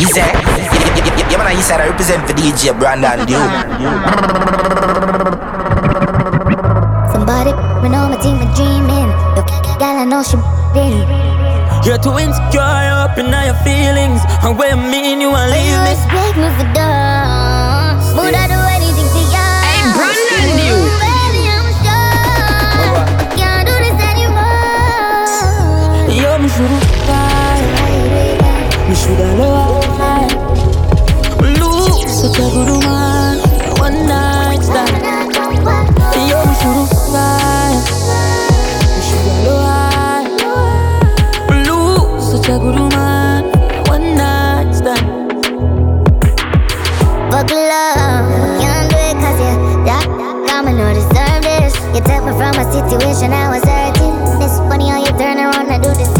He said, yeah, man, he said I represent for DJ Brandon Duke. Somebody, when all my team are dreaming. Yo, gal, I know she been. You're too insecure, up in all your feelings. And what you mean you want But you leave me? expect me for done. Would I do anything for you? Hey, Brandon Duke. Baby, I'm sure. Can't do this anymore. Yo, me shoulda lied, me shoulda lied. One night stand. Lose such a good woman, one night stand. Do you I'm no deserve this. You took me from a situation I was hurting. It's funny how you turn around and do the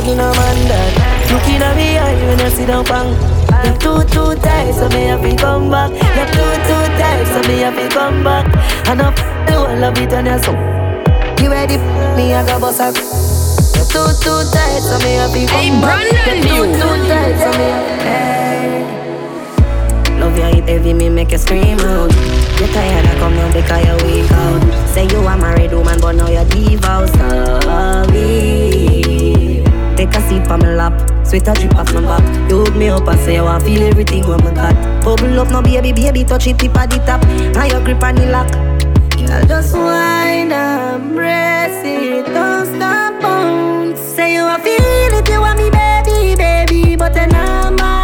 tight, you not give no man that. Looking at me eye when you sit down bang. You too too tight, so me have to come back. You're too too tight, so me have to come back. And I f- you, I love it on your so. You ready? f- Me I got bust a. You're too too tight, so me have to come Hey, back. Brandon, You too too tight, so me. Hey. Love you hit heavy, me make you scream out. You tired, I come now because you weak out. Say you a married woman, but now you're divorced. Sorry. Take a seat on my lap, sweat a drip off my back. You hook me up and say you want feel everything when my got. Bubble up, no baby, baby, touch it tip at the top. Now you grip on the lock. Girl, just whine and press it, don't stop on. Say you want feel it, you want me, baby, baby, but then I'm a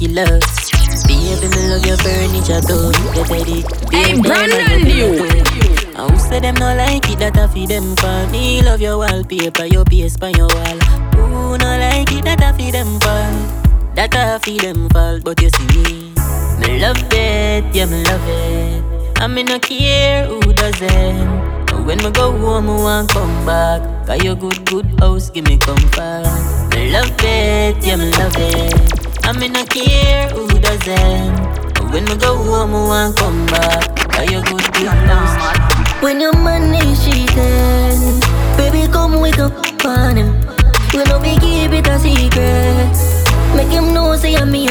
ridiculous. Baby, me love your furniture too. You said. Hey, Brandon, you. I who say them not like it, that I feed them for me. Love your wallpaper, your paste on your wall. Who not like it, that I feed them for. That I feed them for, but you see me. Me love it, yeah, me love it. I me no care who doesn't. And When me go home, I want come back. Cause your good, good house give me comfort. Me love it, yeah, me love it. I me no care who doesn't. And When me go home, I want come back. Cause your good, house. When your money cheating, baby, come wake up on him. We know we keep it a secret. Make him know, say I'm me.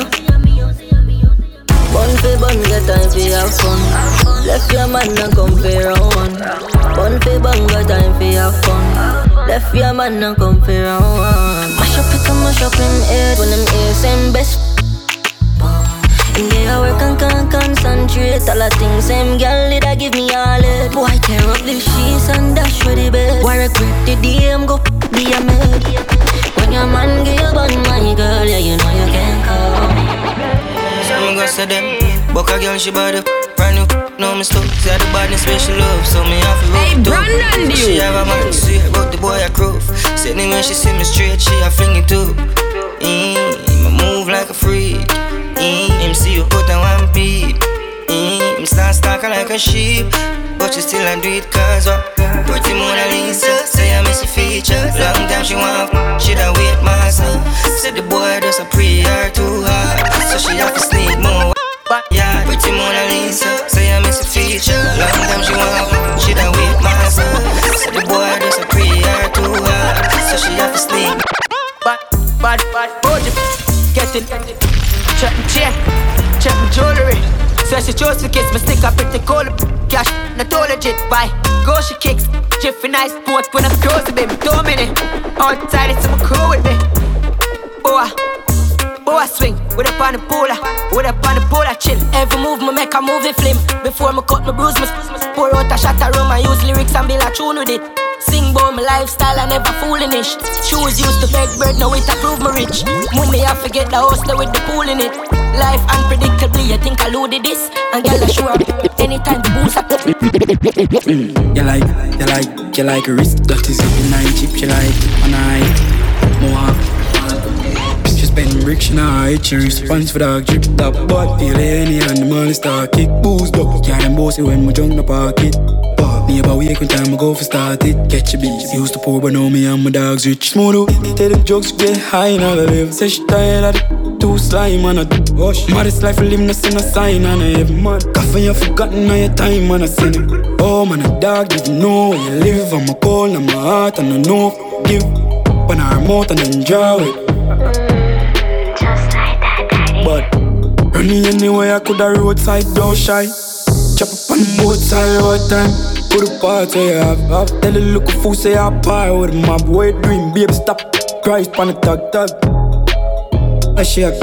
Bun fi bun, get time fi have fun. Left your man and come fi round. One. Bun fi bun, get time fi have fun. Left your man and come fi round. Mash up it mash up him head when them ears him best. And yeah, I work and can't concentrate. All the things same girl did I give me all it. Boy, tear up the sheets and dash for the bed. Why regret the DM go be a maid? When your man give you bun, my girl, yeah, you know you can't come. me go say them. Buck a girl, she body brand new. No me stuck, say the badness special love, so me have to Hey, Brandon, up. She have a man, sweet, but the boy a. Say me when she see me straight, she a fling it too. Mm, me move like a freak. Mm, see you put on one beat. Mm, start stalking like a sheep. But you still a do it cause what? Pretty Mona Lisa, say I miss your feature. Long time she want, she da wait myself. Said the boy does a pre her too hard, so she have to sneak more. Yeah, pretty Mona Lisa, say I miss your feature. Long time she want, she da wait myself. Said the boy does a pre her too hard, so she have to sneak. bad, bad, bad, body. Getting, check my chain, check my jewelry. So she chose to kiss me, stick up pretty cold. Cash, not all legit, bye. Go she kicks, Jiffy nice sport when I'm close to baby. Two minute, outside it's my crew with me. Boy, boy swing, with up on the polar, with up on the polar chill. Every move me make a movie film. Before me cut my bruise, me pour out a shot of rum. I use lyrics and build a tune with it. Sing about my lifestyle, I never foolish. Shoes used to beg bread, now it approve me rich. Money, I forget the house with the pool in it. Life unpredictably, I think I loaded this. And girl, I up anytime the booze up. You like, you like, you like a wrist that is up in nine chip. You like a more. She spend bricks, she night. She response for dog drip top, but feel any and the money start kick boost up. Yeah, them bossy when we jump the pocket. But me about wake when time I go for start it. Catch a beat. Used to pour, but now me and my dogs rich. Smooth out. Tell the jokes get high all the live. Say she tired of the two slime and a wash. Modest life, live no see no sign and I have mad. Coffee you forgotten all your time and I seen it. Oh man, a dog didn't know where you live. I'm a cold and my heart and I know give. When I'm mouth and enjoy it. But running anywhere I could a roadside don't shy. Chop up on the both side all the time. Put a part where you have. have. Tell the look fool say I par with my boy dream. Babe stop. Christ on the tag tag. I shake.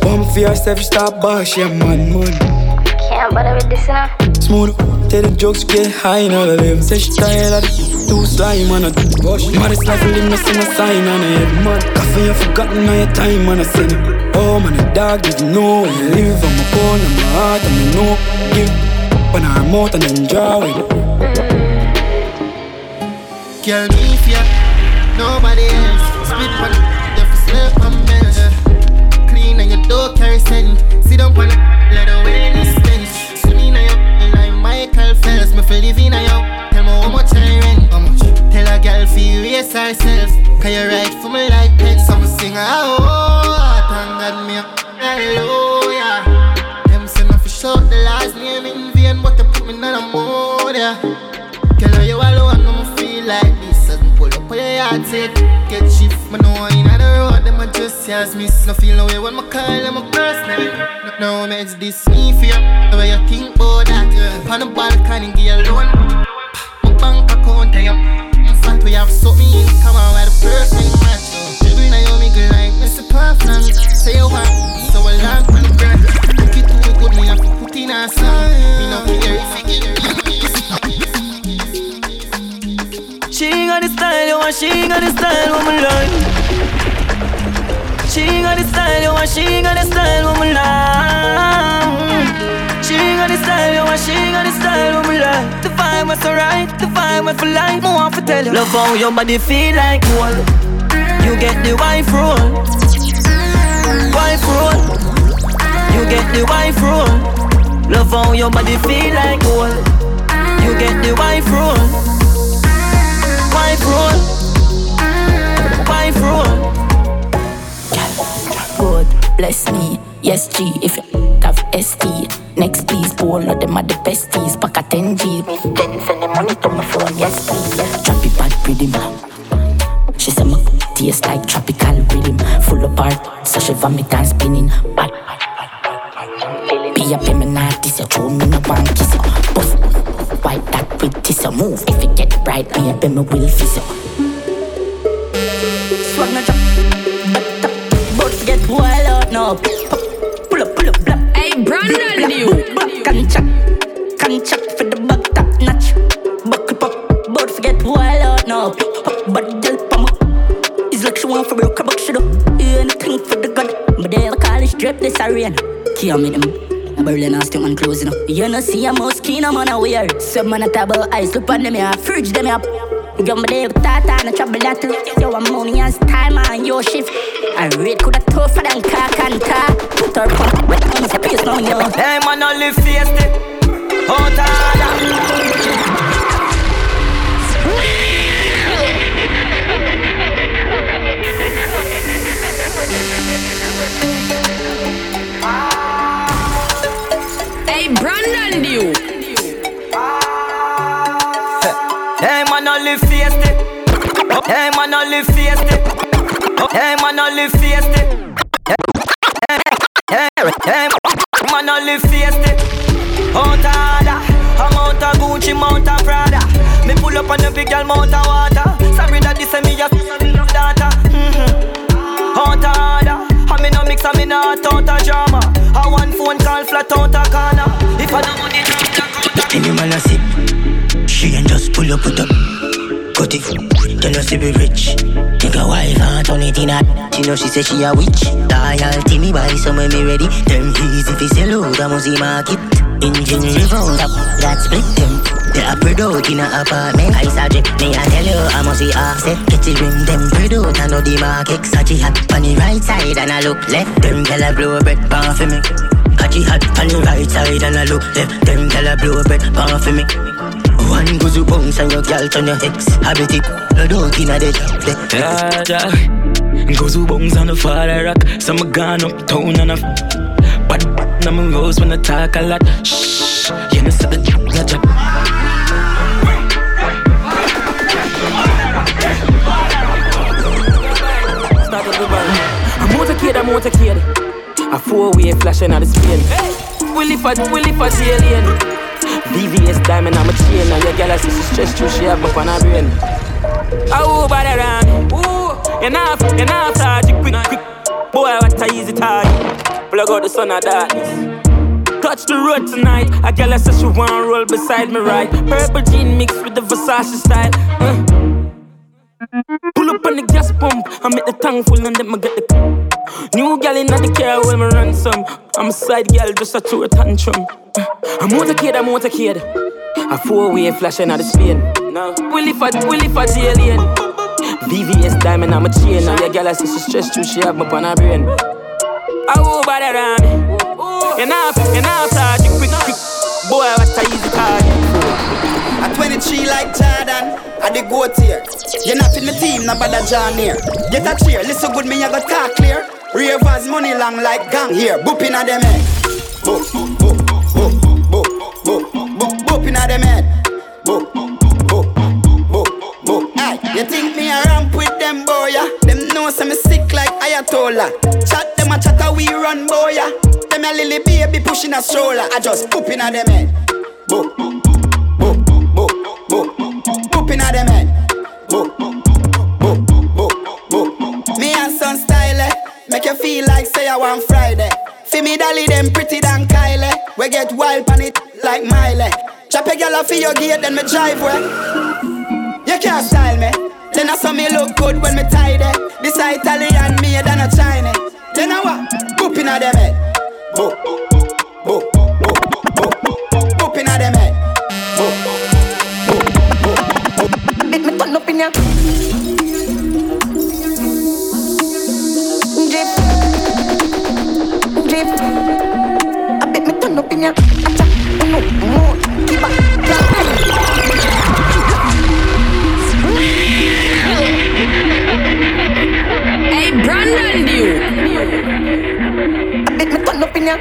Bomb for yourself, stop bar. She a man man. Can't bother with this now. Smooth. Tell the jokes get high in all the live. Say she tired of the two slime and a wash. Modest life live no see no sign and I have mad. Coffee you forgotten all your time and I seen it. Oh man, the dog didn't know where you live. I'm a phone and my heart and I know give. When I'm out and then draw it. Girl, me for ya, nobody else. Split one, you fi slip on me. Clean and you don't carry scent. Sit down on let away the stench. Swim in your like Michael Phelps. Me feel live in your. Tell me how much I rent. How much? Tell a girl fi raise herself. Can you ride for me like pets? So me sing a thank God me a hallelujah. Them say me fi shout the last name in vain, but you put me in a mood, yeah. Girl, you alone, no me feel like this. As me pull up on your yard, say Get shift, me know inna the road Them a just as miss No feel no way when me call them a personal No, me it's this me you. The way you think about that yeah. On the balcony, you loan. My bank account, you In fact, we have something in common Where the perfect Perfect Say you want So I land on the Look it too good, me have to put in a song Me no care if you She got the style, you want she got the style, woman like. She got the style, you want she got the style, woman like. She got the style, you want she got the style, woman like. The vibe was alright, the vibe was for life. I want tell you, love how your body feel like gold. You get the wife roll, wife roll. You get the wife roll. Love how your body feel like gold. You get the wife roll wife roll, wife roll. God bless me. Yes, G, if you have ST. Next, please, all of them are the besties. Pack a 10 G. Then send the money to my phone. Yes, please. Drop it bad rhythm. She said taste like tropical rhythm. Full of part, so she vomit and spinning. Bad. Be up in my naughty, you throw me no one kiss you. Buff, white that with this you move. If it get bright, me up in my will fizz you. Swag no drop, but up, but get wild out now. Pull up, pull up, blah. Hey, Brandon, you. Can chop, can it strip this arena. Can't make them Berlin and stick man close, you. You know, see, I'm most keen, I'm on a wear. Some man a table ice, look on them, yeah. Fridge them up. Yo, me there with tata and a trouble that Yo, I'm money and time and your shift. I read coulda tougher than car can car. Put her pump, wet on the face now, yo. Hey, man, I live fiesta. Hot harder. Hey, Brandon Duke. Hey man, I live fiesta. Hey man, I live fiesta. Hey man, I live fiesta. Hey, hey, man, I live fiesta. Out harder, I'm out of Gucci, mount of Prada. Me pull up on the big girl, mount of water. Sorry that this is me just data. Mm-hmm. Out harder, I'm in a mix, I'm in a out of drama. I one phone call flat out a corner. Want it, Any man a sip, she ain't just pull up with up. Cut it, tell us to be rich. Take a wife and turn it in a. She know she say she a witch. Loyalty me buy some when me ready. Them easy fi sell out a musty market. Engine revolt up, that split them. They are spread out in a apartment. I suggest me I tell you I must see offset. Get it rim them spread out. I know the market. Sachi hat on the right side and I look left. Them tell her blow a bread pan for me. Catchy hat on the right side and I look left. Them tell her blow a bread pan for me. One goes you bounce and your girl turn your ex. Habit it, no don't inna the left. Yeah, yeah. Goes who bones on the father rock. Some gone uptown and a f- But I'm a rose when I talk a lot. Shh, you know, said the j- j- Start up the. I'm motorcade, I'm motorcade. A four-way flashing out the spin. Willie for, Willie for alien. VVS diamond, I'm a chain. And your girl, I see she stress too, she have up on her brain. Oh, body around. Ooh, enough, enough, target, quick, quick. Boy, what a easy target. Plug out the sun of darkness. Touch the road tonight. A girl, I said she wanna roll beside me, right? Purple jean mixed with the Versace style. Uh. Pull up on the gas pump, I make the tank full and then I get the New gal in the car when me ransom. I'm a side gal, just a tour tantrum. Uh, I'm motorcade, I'm motorcade. A four-way flashing out the Spain. No. Willie for, Willie for the alien. VVS diamond, I'm a chain. Now your gal, I see she stressed too, she have me on her brain. I go by around me. Enough, enough, quick, quick. Boy, what a easy target. At 23 like Jordan, I the goat here. You're not in the team, not bother John here. Get a cheer, listen good, me I got talk clear. Ravers money long like gang here, booping at them head. Boop, boop, boop, boop, boop, boop, boop, at them head. Boop, boop, boop, boop, boop. Aye, you think me a ramp with them boy? Yeah? Them know some sick like Ayatollah. Chat them a chat a we run boy. Yeah? Them a lily baby pushing a stroller. I just pooping at them head. Boop, boop, boop, feel like say I want Friday. Fi me dolly them pretty than Kylie. We get wild on it like Miley. Chop a gyal off your gate, then me drive way. You can't style me. Then I saw me look good when me tidy. This Italian made than a Chinese. Then I what? Booping at them head. Boop, boop, boop, boop, booping at them head. Make me turn up in ya. I bet me turn up. Acha, uno, keep up, Hey, Brandon Duke. I bet me turn up in ya.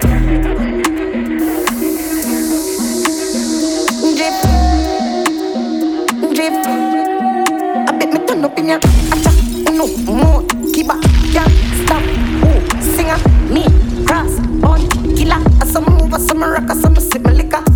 Drip, drip. I bet me turn up in ya. Acha, uno, keep up, can't stop. Oh, singer, me, some rock, I some sip my liquor.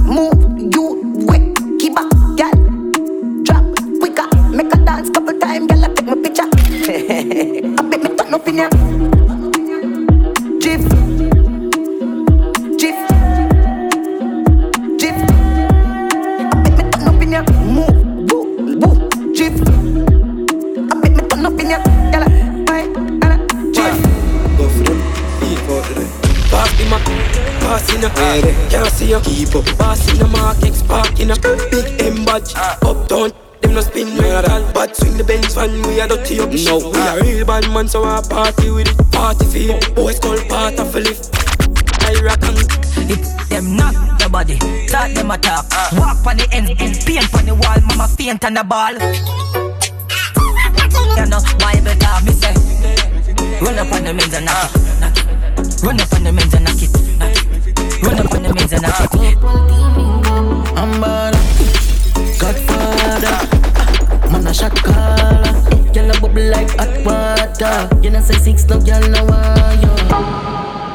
Them. Pass the Mac. you. Keep up, boss in the market, spark in a big M badge. Uptown, them no spin me at all. Bad swing the Benz van, we are dirty up. No, we are real bad man, so I party with it. Party feel, boys call part of a lift. I reckon it them knock the body, start them attack. Walk on the end, end paint on the wall, mama faint on the ball. You know why better me say, run up on the men's and knock it. Run up on the men's and knock it. Run up on the men's and knock it. I'm bad, Godfather, man a shot caller. Girl a bubble like hot water. You know say six, no girl no want you.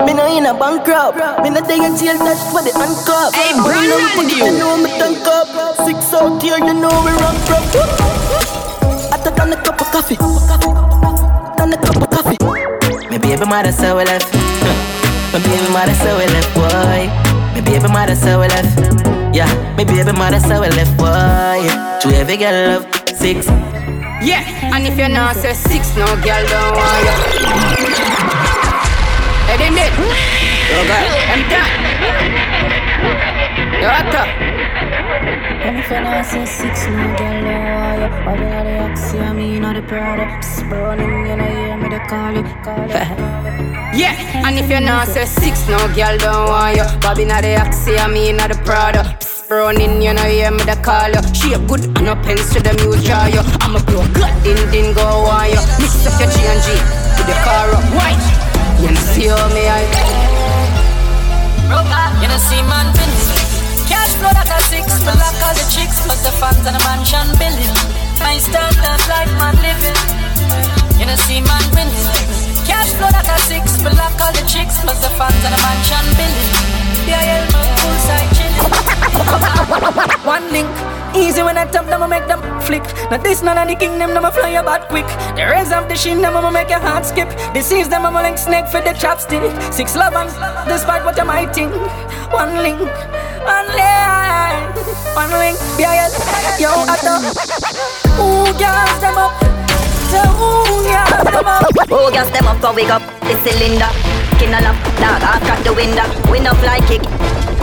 Me no in a bankrupt. Me no day in jail, touch for the handcuff. Hey, Bring Brandon, them put you. know me tank up. Six out here, you know we rock from. I took on a cup of coffee. On a cup of coffee. Me baby mother so we left. Maybe my baby mother so we left, boy. My baby mother so we left. Yeah, my baby mother so we left, boy. To every girl love six. Yeah, and if you're not say six, no girl don't want you. Head in it. Yo, girl, I'm done. Yo, actor. And if you not say six, no girl, no wire. Why be the oxy, I mean, not the product. Psst, burning, you know, hear me, they call you, call you. Yeah, and if you're not say six, no girl don't want you. Bobby not the oxy, I mean not the Prada. Psst, Running, you know, hear me the call you. Shape good, and no pens to you draw you. I'm a blow, good, din din go on you. Mix up your G and G with the car up white. You know, see how me I. Broke up, You know, see man finish. Flow that a six, me lock all the chicks, plus the fans and the mansion building. My standard life man living. You know, see man finish. Cash flow that a six, me lock all the chicks, plus the fans and the mansion building. Yeah, yeah, man, poolside chilling. One link, easy when I tap them, I make them flick. Now this none of the kingdom, them I fly your back quick. The rays of the shin, them I make your heart skip. Deceives them, I'm a link snake for the chopstick. Six love and despite what I'm think. One link, one link, one link. Yeah, yeah, yo, I thought. Ooh, gas them up. So, ooh, gas them up. Oh, gas them up, go wig up the cylinder. Skin all up, dog, I crack the window. We no fly kick,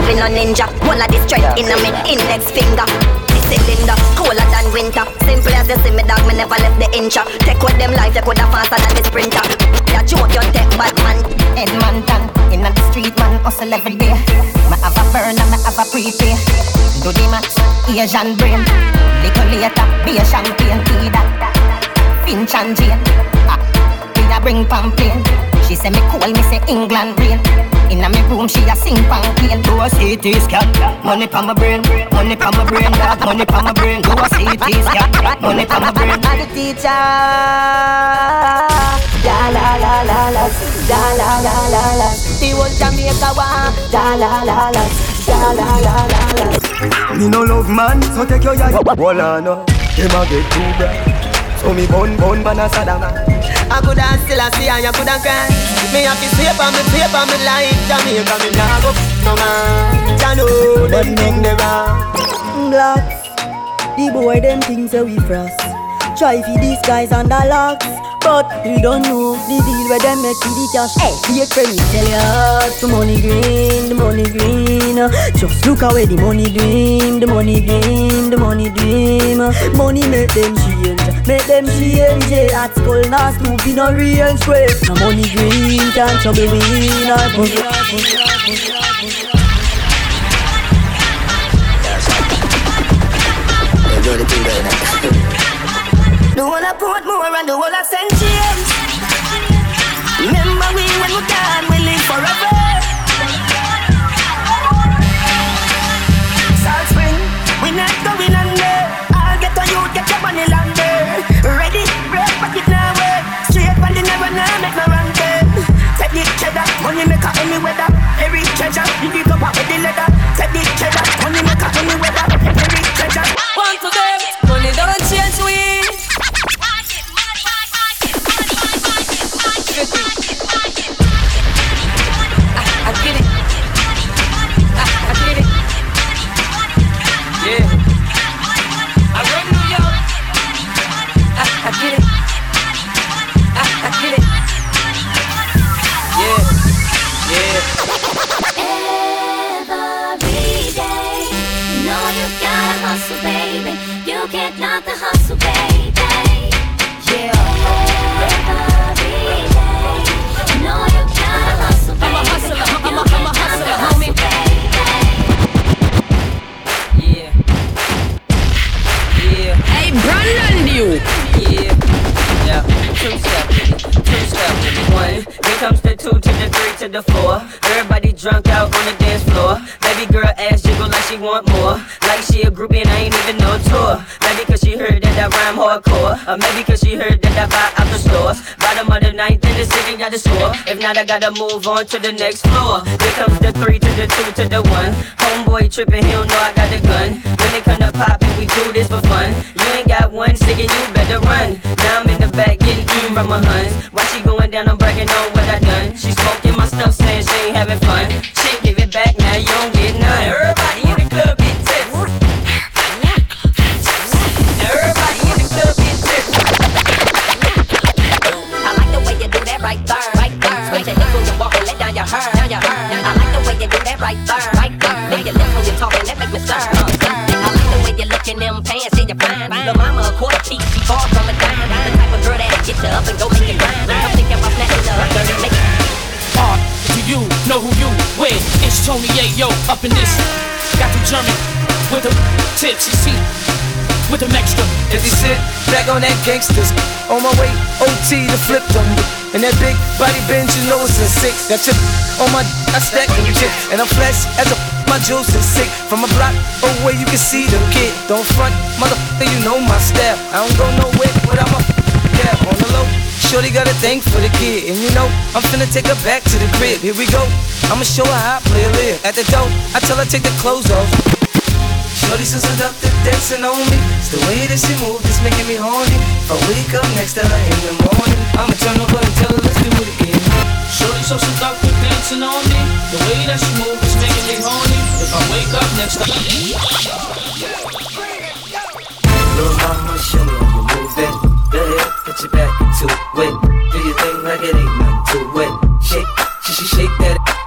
we no ninja. One of the strength in me index finger. Cylinder, colder than winter. Simple as you see me, dog, me never left the incha. Take with them life, you coulda faster than the sprinter. Ya joke, you take bad man. Edmonton, in the street man hustle every day. Me have a burn and me have a prepay. Do the match, Asian brain. Little later, be a champagne tea that. Finch and Jane. Ah, we a bring pamphlet. She say me cool, me say England rain. Inna me room, she a sing pamphlet. Do a CT scan, money pa my brain, money pa my brain, dog, money pa my brain. Do a CT scan, money pa my brain. I'm the teacher. La la la la la, la la la la la. The whole Jamaica want. La la la la, la la la la la. Me no love man, so take your eye. Walla no, them a get too bright. So me bun bun man a Saddam. I could have still a see and you could have cry. Me have to sweep on me, sweep on me like Jamaica. Me nah go no man. Ya know them thing they wrong. Blocks, the boy them things say we frost. Try for these guys under locks. But you don't know the deal where them make with the cash. Hey, be a friend, tell ya the money green, the money green. Just look away the money dream, the money dream, the money dream. Money make them change, make them change. At school now stupid no range way. No money green can't trouble me in our The one I put more and the one I send James. Remember we we gone, we live forever. Salt Spring, we not going under. I'll get on you, get your money longer. Ready, break, pocket now work. Straight on the never now, make no run them. Take the cheddar, money maker any weather. Every treasure, you dig up with the leather. Take the cheddar, money maker any weather. Every treasure. One to them, money don't change we. Three to the four. Everybody drunk out on the dance floor. Baby girl ass jiggle like she want more. Like she a groupie and I ain't even no tour. Maybe cause she heard that I rhyme hardcore. Or maybe cause she heard that I buy out the stores. Bottom of the ninth in the city got the score. If not, I gotta move on to the next floor. Here comes the three to the two to the one. Homeboy tripping, he don't know I got the gun. When it come to poppin', we do this for fun. You ain't got one singing, you better run. Now I'm in the back getting eaten from my huns. Why she going down, I'm bragging on. She smoking my stuff, saying she ain't having fun. She give it back, now you don't get none. Everybody in the club get tips. Everybody in the club get tips. I like the way you do that right there, right there. Switch your hips when you walk and let down your hair, down your hair. I like the way you do that right there, right there. Lift your lips when you talking, that make me stir. I like the way you look in them pants, see you fine. Tony Yayo up in this. Got the German with the tips, you see, with them extra. If you sit back on that gangsters, on my way OT to flip them. And that big body bend, you know it's a six. That chip on my, I stack them chips. And I'm flesh as a my juice is sick. From a block away, you can see the kid. Don't front, motherfucker, you know my step. I don't go nowhere without my yeah, on the low. Shorty got a thing for the kid, and you know I'm finna take her back to the crib. Here we go. I'ma show her how I play a live. At the door, I tell her take the clothes off. Shorty so seductive, dancing on me. It's the way that she moves, it's making me horny. If I wake up next to her in the morning, I'ma turn over and tell her let's do it again. Shorty so seductive, dancing on me. The way that she moves is making me horny. If I wake up next to her. Little mama, show me how you move it. Put your back into it. Do your thing like it ain't nothing to it. Shake, shake, shake that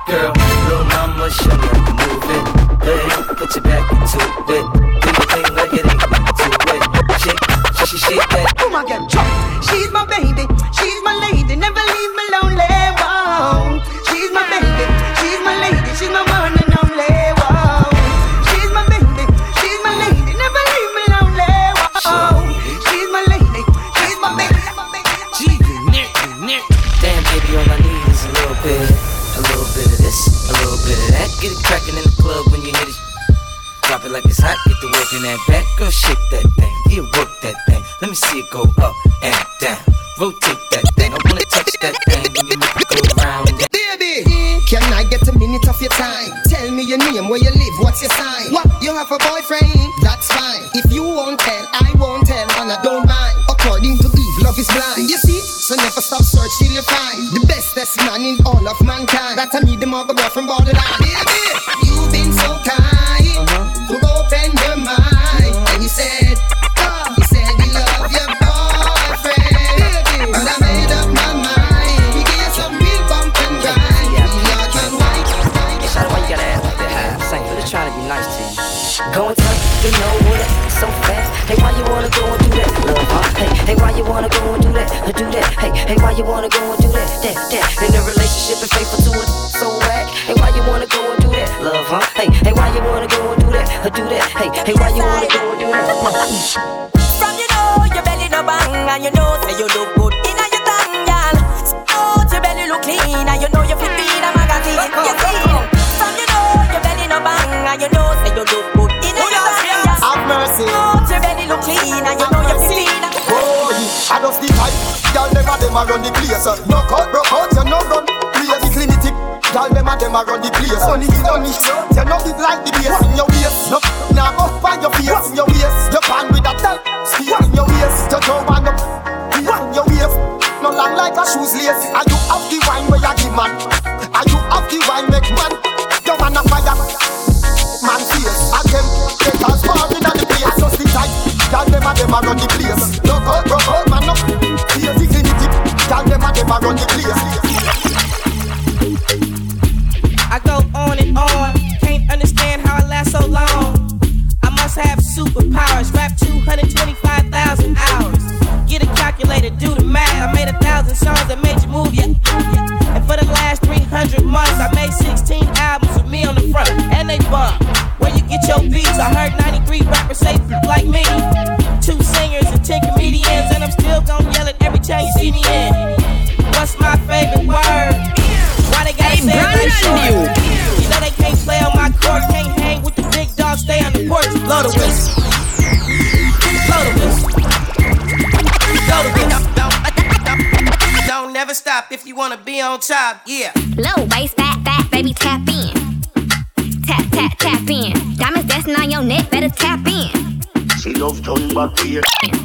just the type. Y'all a them a run the place. No cut, broke out, you no run. Play the clinic. Y'all them a them a run the place. Only you don't You know it like the bass in your waist. No, now go find your face in your waist. You pan with a tight speed in your waist. You don't want up in your waist. No long like a shoes lace. Are you have the wine where you give man? Are you have the wine make man? Here.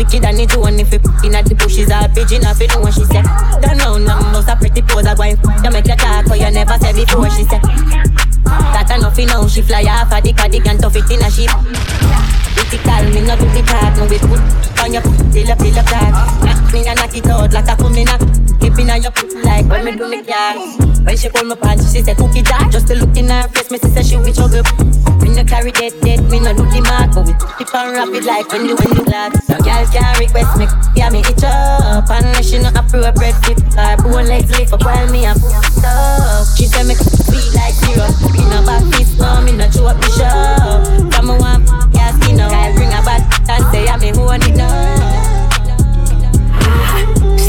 Wicked and it one if it in at the bushes all pigeon off it when she said. Don't know numbers a pretty pose a going. You make you talk but you never said before she said. That enough you know she fly off a dick and tough it in a sheep. Critical me not do the part no with put on your till up till up that. Knock me and knock it out like a kumina. Keep in on your like when me do me car. When she call me pants, she say cookie jar. Just to look in her face, me say she with trouble. When you carry that dead, me no do the mark, but we keep on rapid like when you when you glad. No girl can request me, yeah me itch up, unless she no not appropriate fit. Her bone legs lift up while me a up. She say me sweet like syrup. Me no back fist, no me no chew up the show. Come on, yeah skin now. I bring her back and say I'm me who want it now.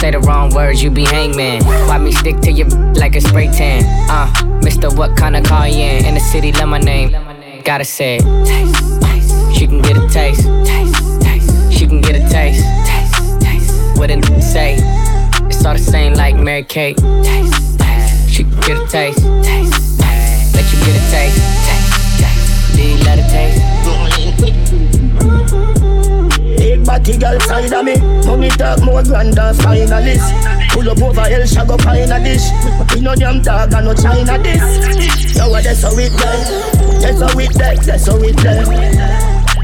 Say the wrong words, you be hangman. Why me stick to you like a spray tan? Uh, Mister, what kind of car you in? In the city, love my name. Gotta say it. She can get a taste. She can get a taste. What it say? It's all the same like Mary Kate. She can get a taste. Let you get a taste. Do you let it taste? Big girl side of me. Money talk more grand than finalist. Pull up over hell, shag up in a dish. We no damn dog and no China this Yo, that's how it done That's how it done, that's how it done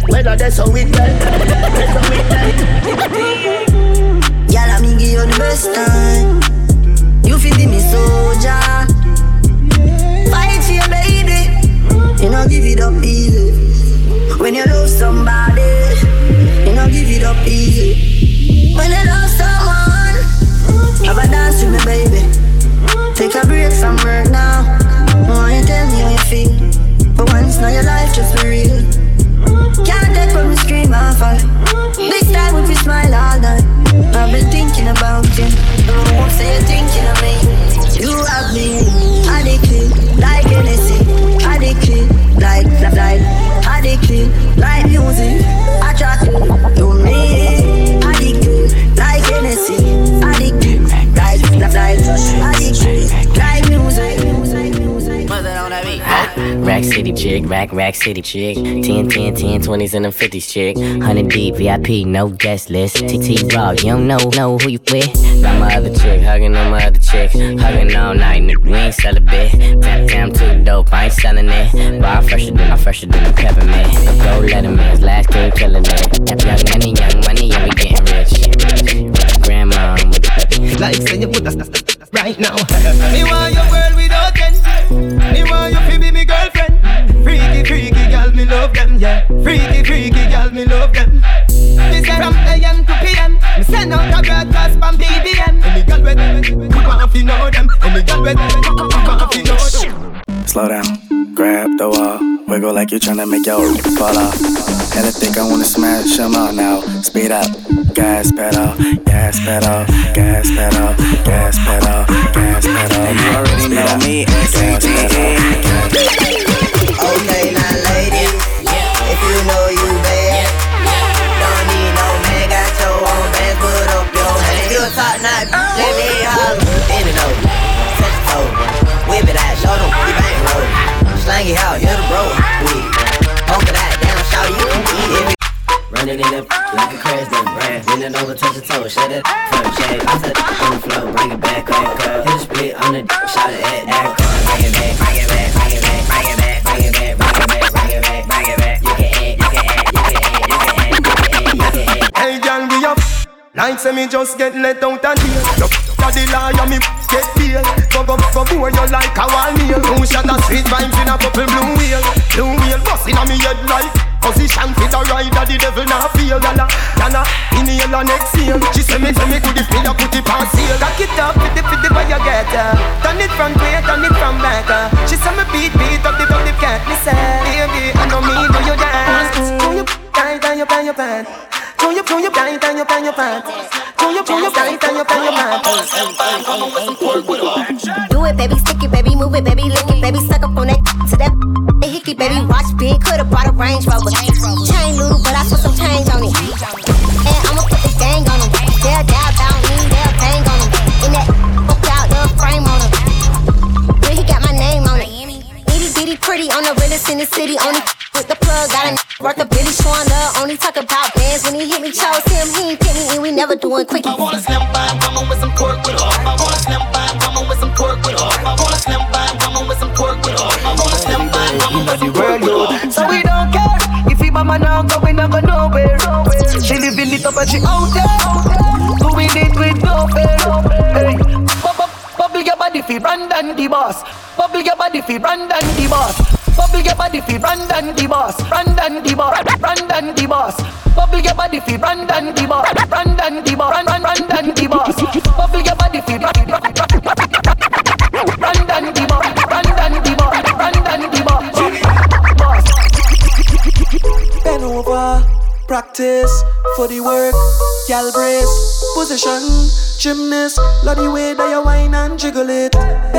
Whether that's how it done That's how it done Y'all let me give you the best time. You feel me soldier. Fight for your baby. You know give it up easy. When you love somebody Know give it up easy. When you love someone Have a dance with me baby. Take a break from work now. Why you tell me how you feel. But once now your life just be real. Can't take when we scream and fall. This time we feel smile all night. I've been thinking about you. Don't say you're thinking of me You have me. Addicted like Hennessy. Addicted like, like Addicted like music. Attracted to me. Addicted like Hennessy. Addicted like, like Addicted Rack City chick, rack, rack city chick. 10, 10, 10, 20s and them 50s chick. 100 deep, VIP, no guest list. TT Raw, you don't know, know who you with. Got my other chick, hugging on my other chick. Hugging all night, nigga, we ain't sell a bit. Tap, tap, too dope, I ain't selling it. But I'm fresher than, I'm fresher than the peppermint. Go Letterman's last game killing it. Young money, young money, yeah, we getting rich. Grandma, Like say you put us right now. them. Slow down, grab the wall, wiggle like you're tryna make your fall off. Hella think I wanna smash them all now. Speed up, gas pedal, gas pedal, gas pedal, gas pedal, gas pedal. You already know me, S-A-G-E. Weed. Over that, down, shout you can eat every. Running in the like a crash done brand. Leaning over, touch the toe, shut it from shade. I said on the floor, bring it back, crack, crack. Hit a split on the shot it at that car. Bring it back, bring it back, bring it back, bring it back, bring it back, bring it back, bring it back, bring it back. Like say me just get let out and deal. Yo, the liar, me get bail. Go go go go you like a wall nail. Two shot of sweet vibes in a purple blue wheel. Blue wheel busting on me head like position fit a rider. The devil not feel. Yana yana inhale and exhale. She say me say me could if me a put it on sale. Cock it up, fit it fit it where you get her. Turn it front way, turn it from back. uh. She say me beat beat up the up the cat. Me say baby, I know me do you dance. Do you and you pan your pants. Do you do you tight and you pan your pants. Do you do you tight and you pan your pants. Do it, baby, stick it, baby, move it, baby, lick it, baby, suck up on that to that hickey, baby, watch big, could've brought a Range Rover. And we never quickie. I want a slim fine woman with some pork with her. I want a slim fine woman with some pork with her. I want a slim fine woman with some pork with her. I want a slim fine woman with some pork with her. So we don't care if he mama now go, we not go nowhere. She living it up and she out there, doing it with no fear. Hey, bubble, bubble your body fi Brandon the boss. Bubble your body fi Brandon the boss. Bubble your body fi Brandon the boss. Brandon the boss. Brandon the boss. Bubble your body fi Brandon the boss. Gymnast. Love the way that you whine and jiggle it.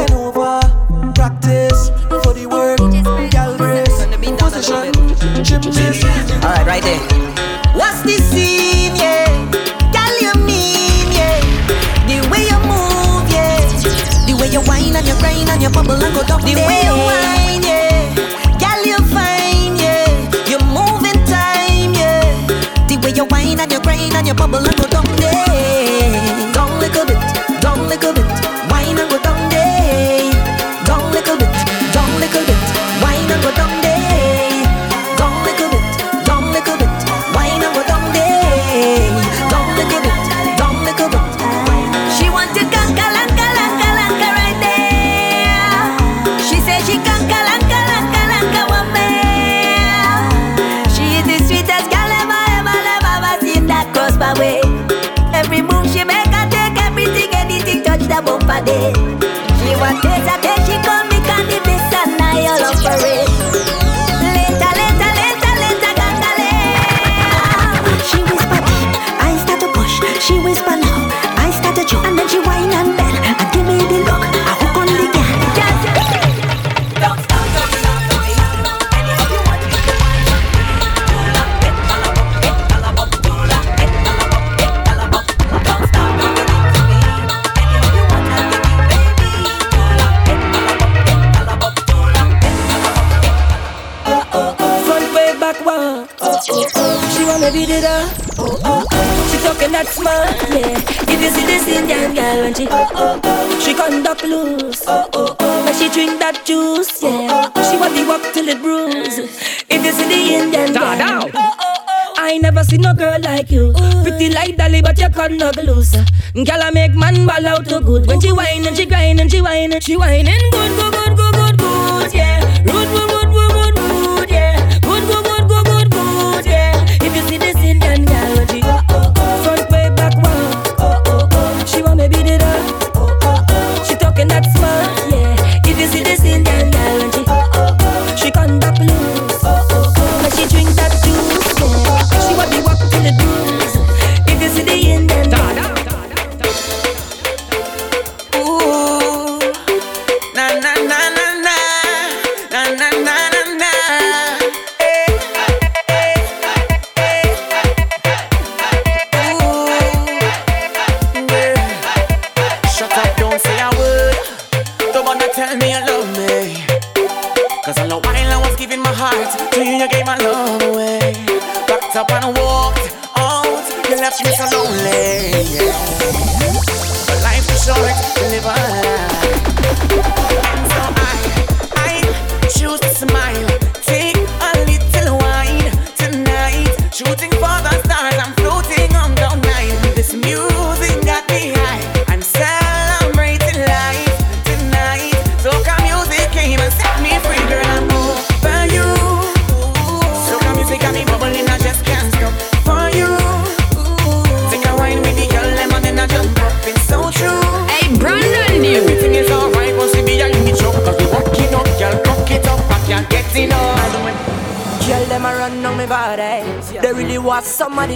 Good. When she whine and she grind and she whine she whining good, good, good, good,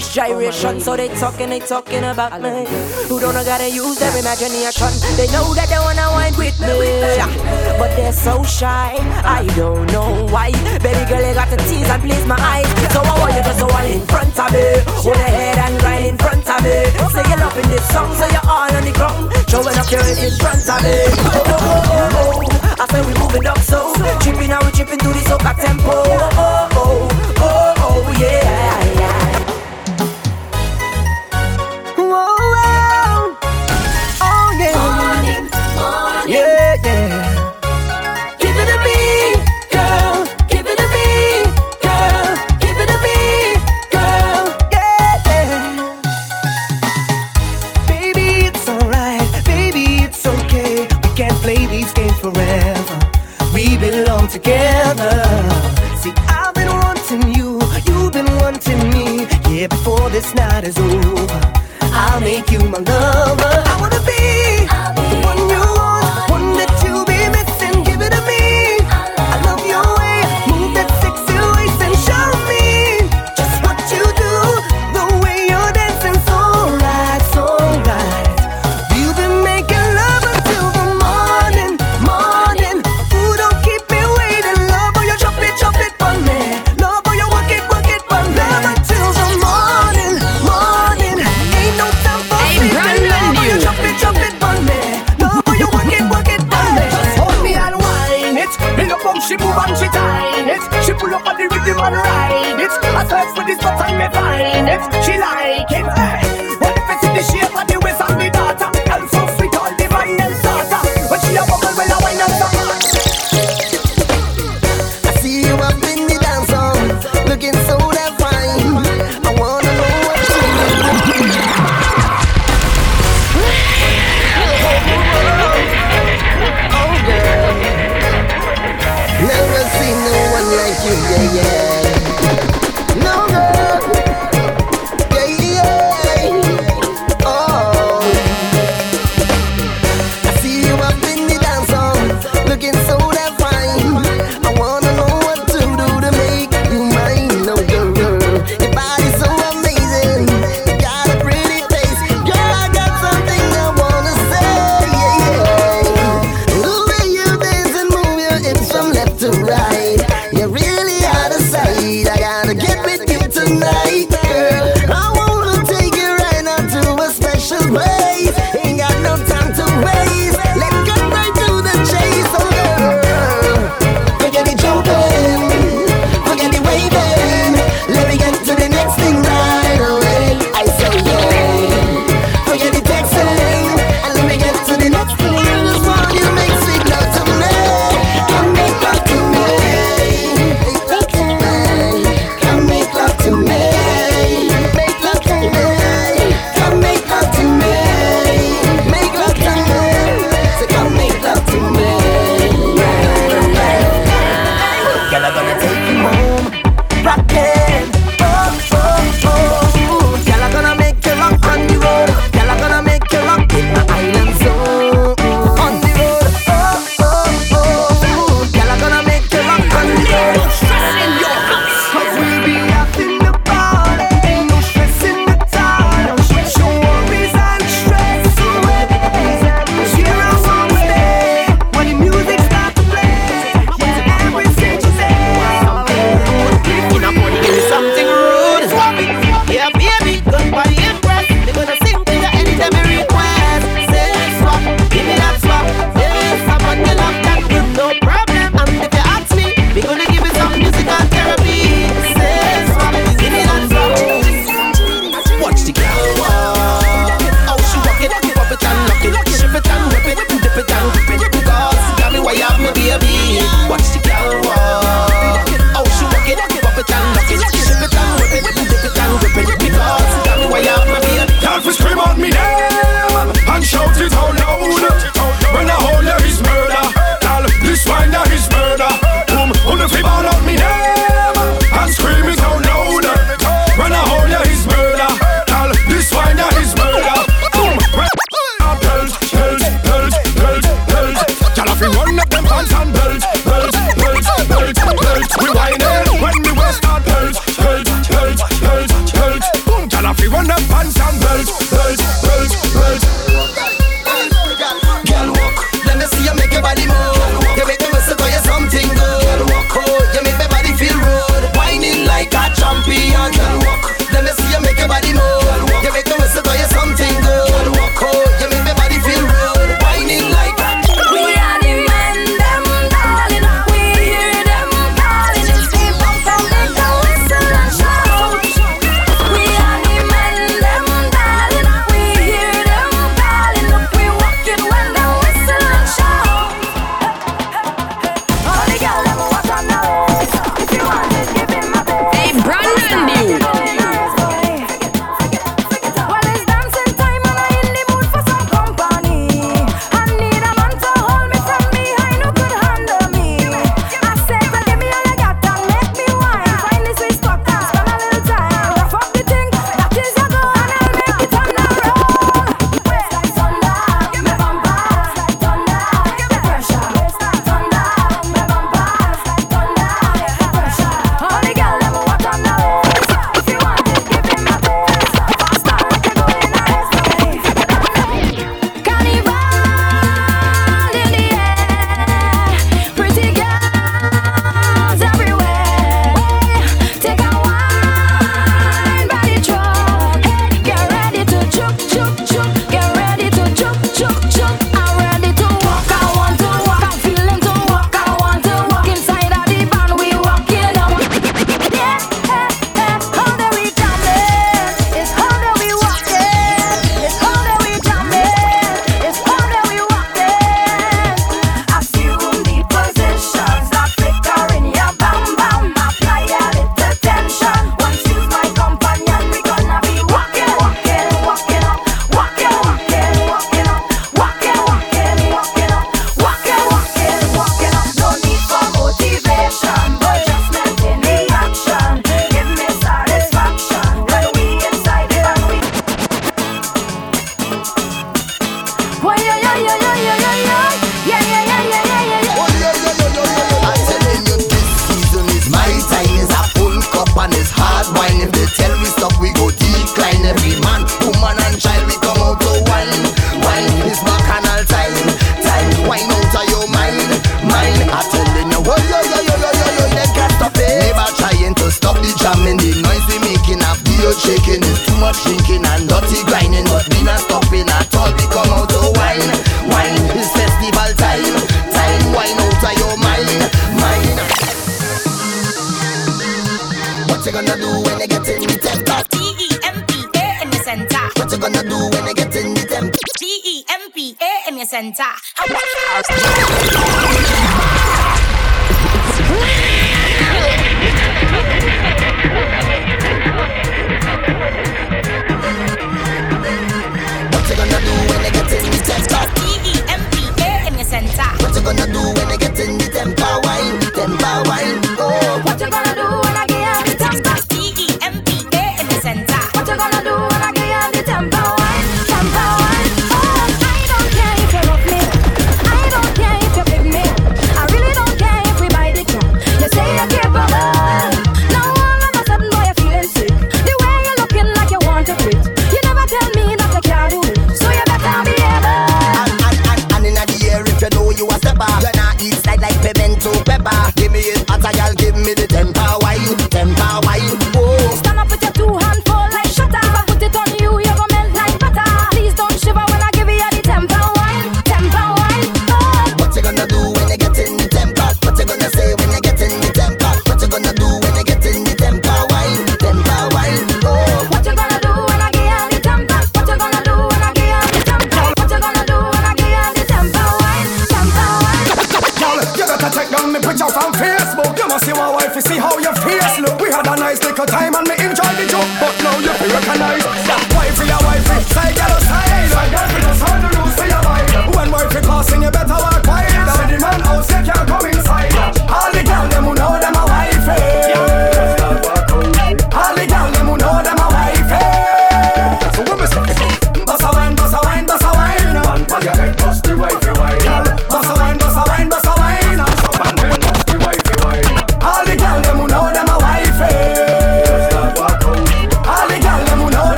this gyration, oh so they talking, they talking about me. Who don't know gotta use their imagination? They know that they wanna wind with me, but they're so shy. I don't know why. Baby girl, you got to tease and please my eyes. So I want you to so in front of me, hold your head and grind in front of me. Say you're loving this song, so you're all on the ground, showing up here in front of me. Oh, oh, oh, oh. I say we moving up so, chipping out, we chipping to the soca tempo. Oh, oh, oh, oh, oh yeah.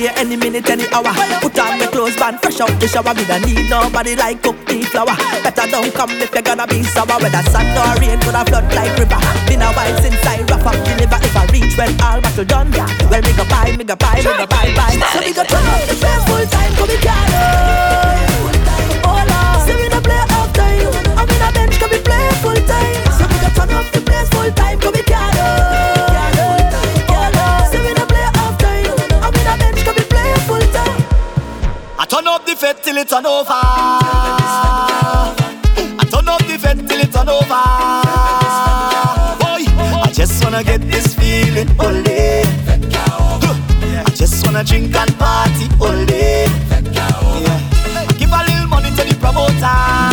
here any minute, any hour. Put on my clothes, band fresh out the shower. We don't need nobody like cook the flour. Better don't come if you're gonna be sour. Whether sun or rain, gonna flood like river. Been a while since I rough up the liver. If I reach when all battle done, yeah. well me go buy, me go buy, me go buy, buy. So we go try the full time, come and turn over. I turn up the vent till it turn over. Boy, I just wanna get this feeling all day. I just wanna drink and party all day. I give a little money to the promoter.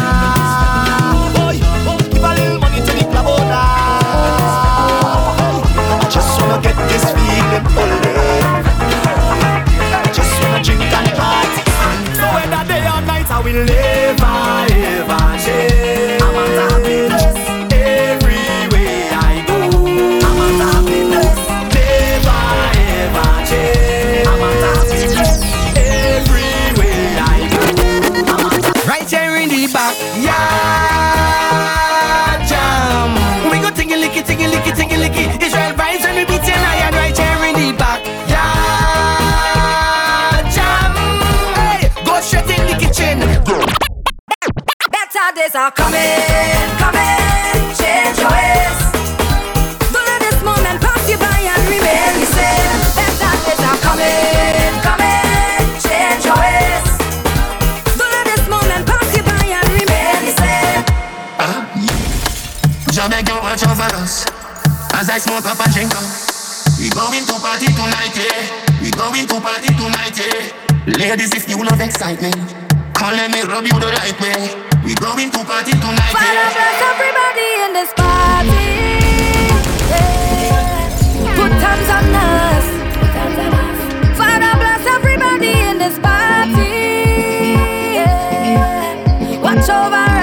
are coming, coming, change your ways. Don't let this moment pass you by and remain the same. Better days are coming, coming, change your ways. Don't let this moment pass you by and remain the same. Ah. Uh, Jamaica, watch over us as I smoke up and drink. We going to party tonight, yeah. We going to party tonight, yeah. Ladies, if you love excitement, come let me, rub you the right way. We going to party tonight. Fire bless everybody in this party. Yeah. Put hands on us. Father bless everybody in this party. Watch over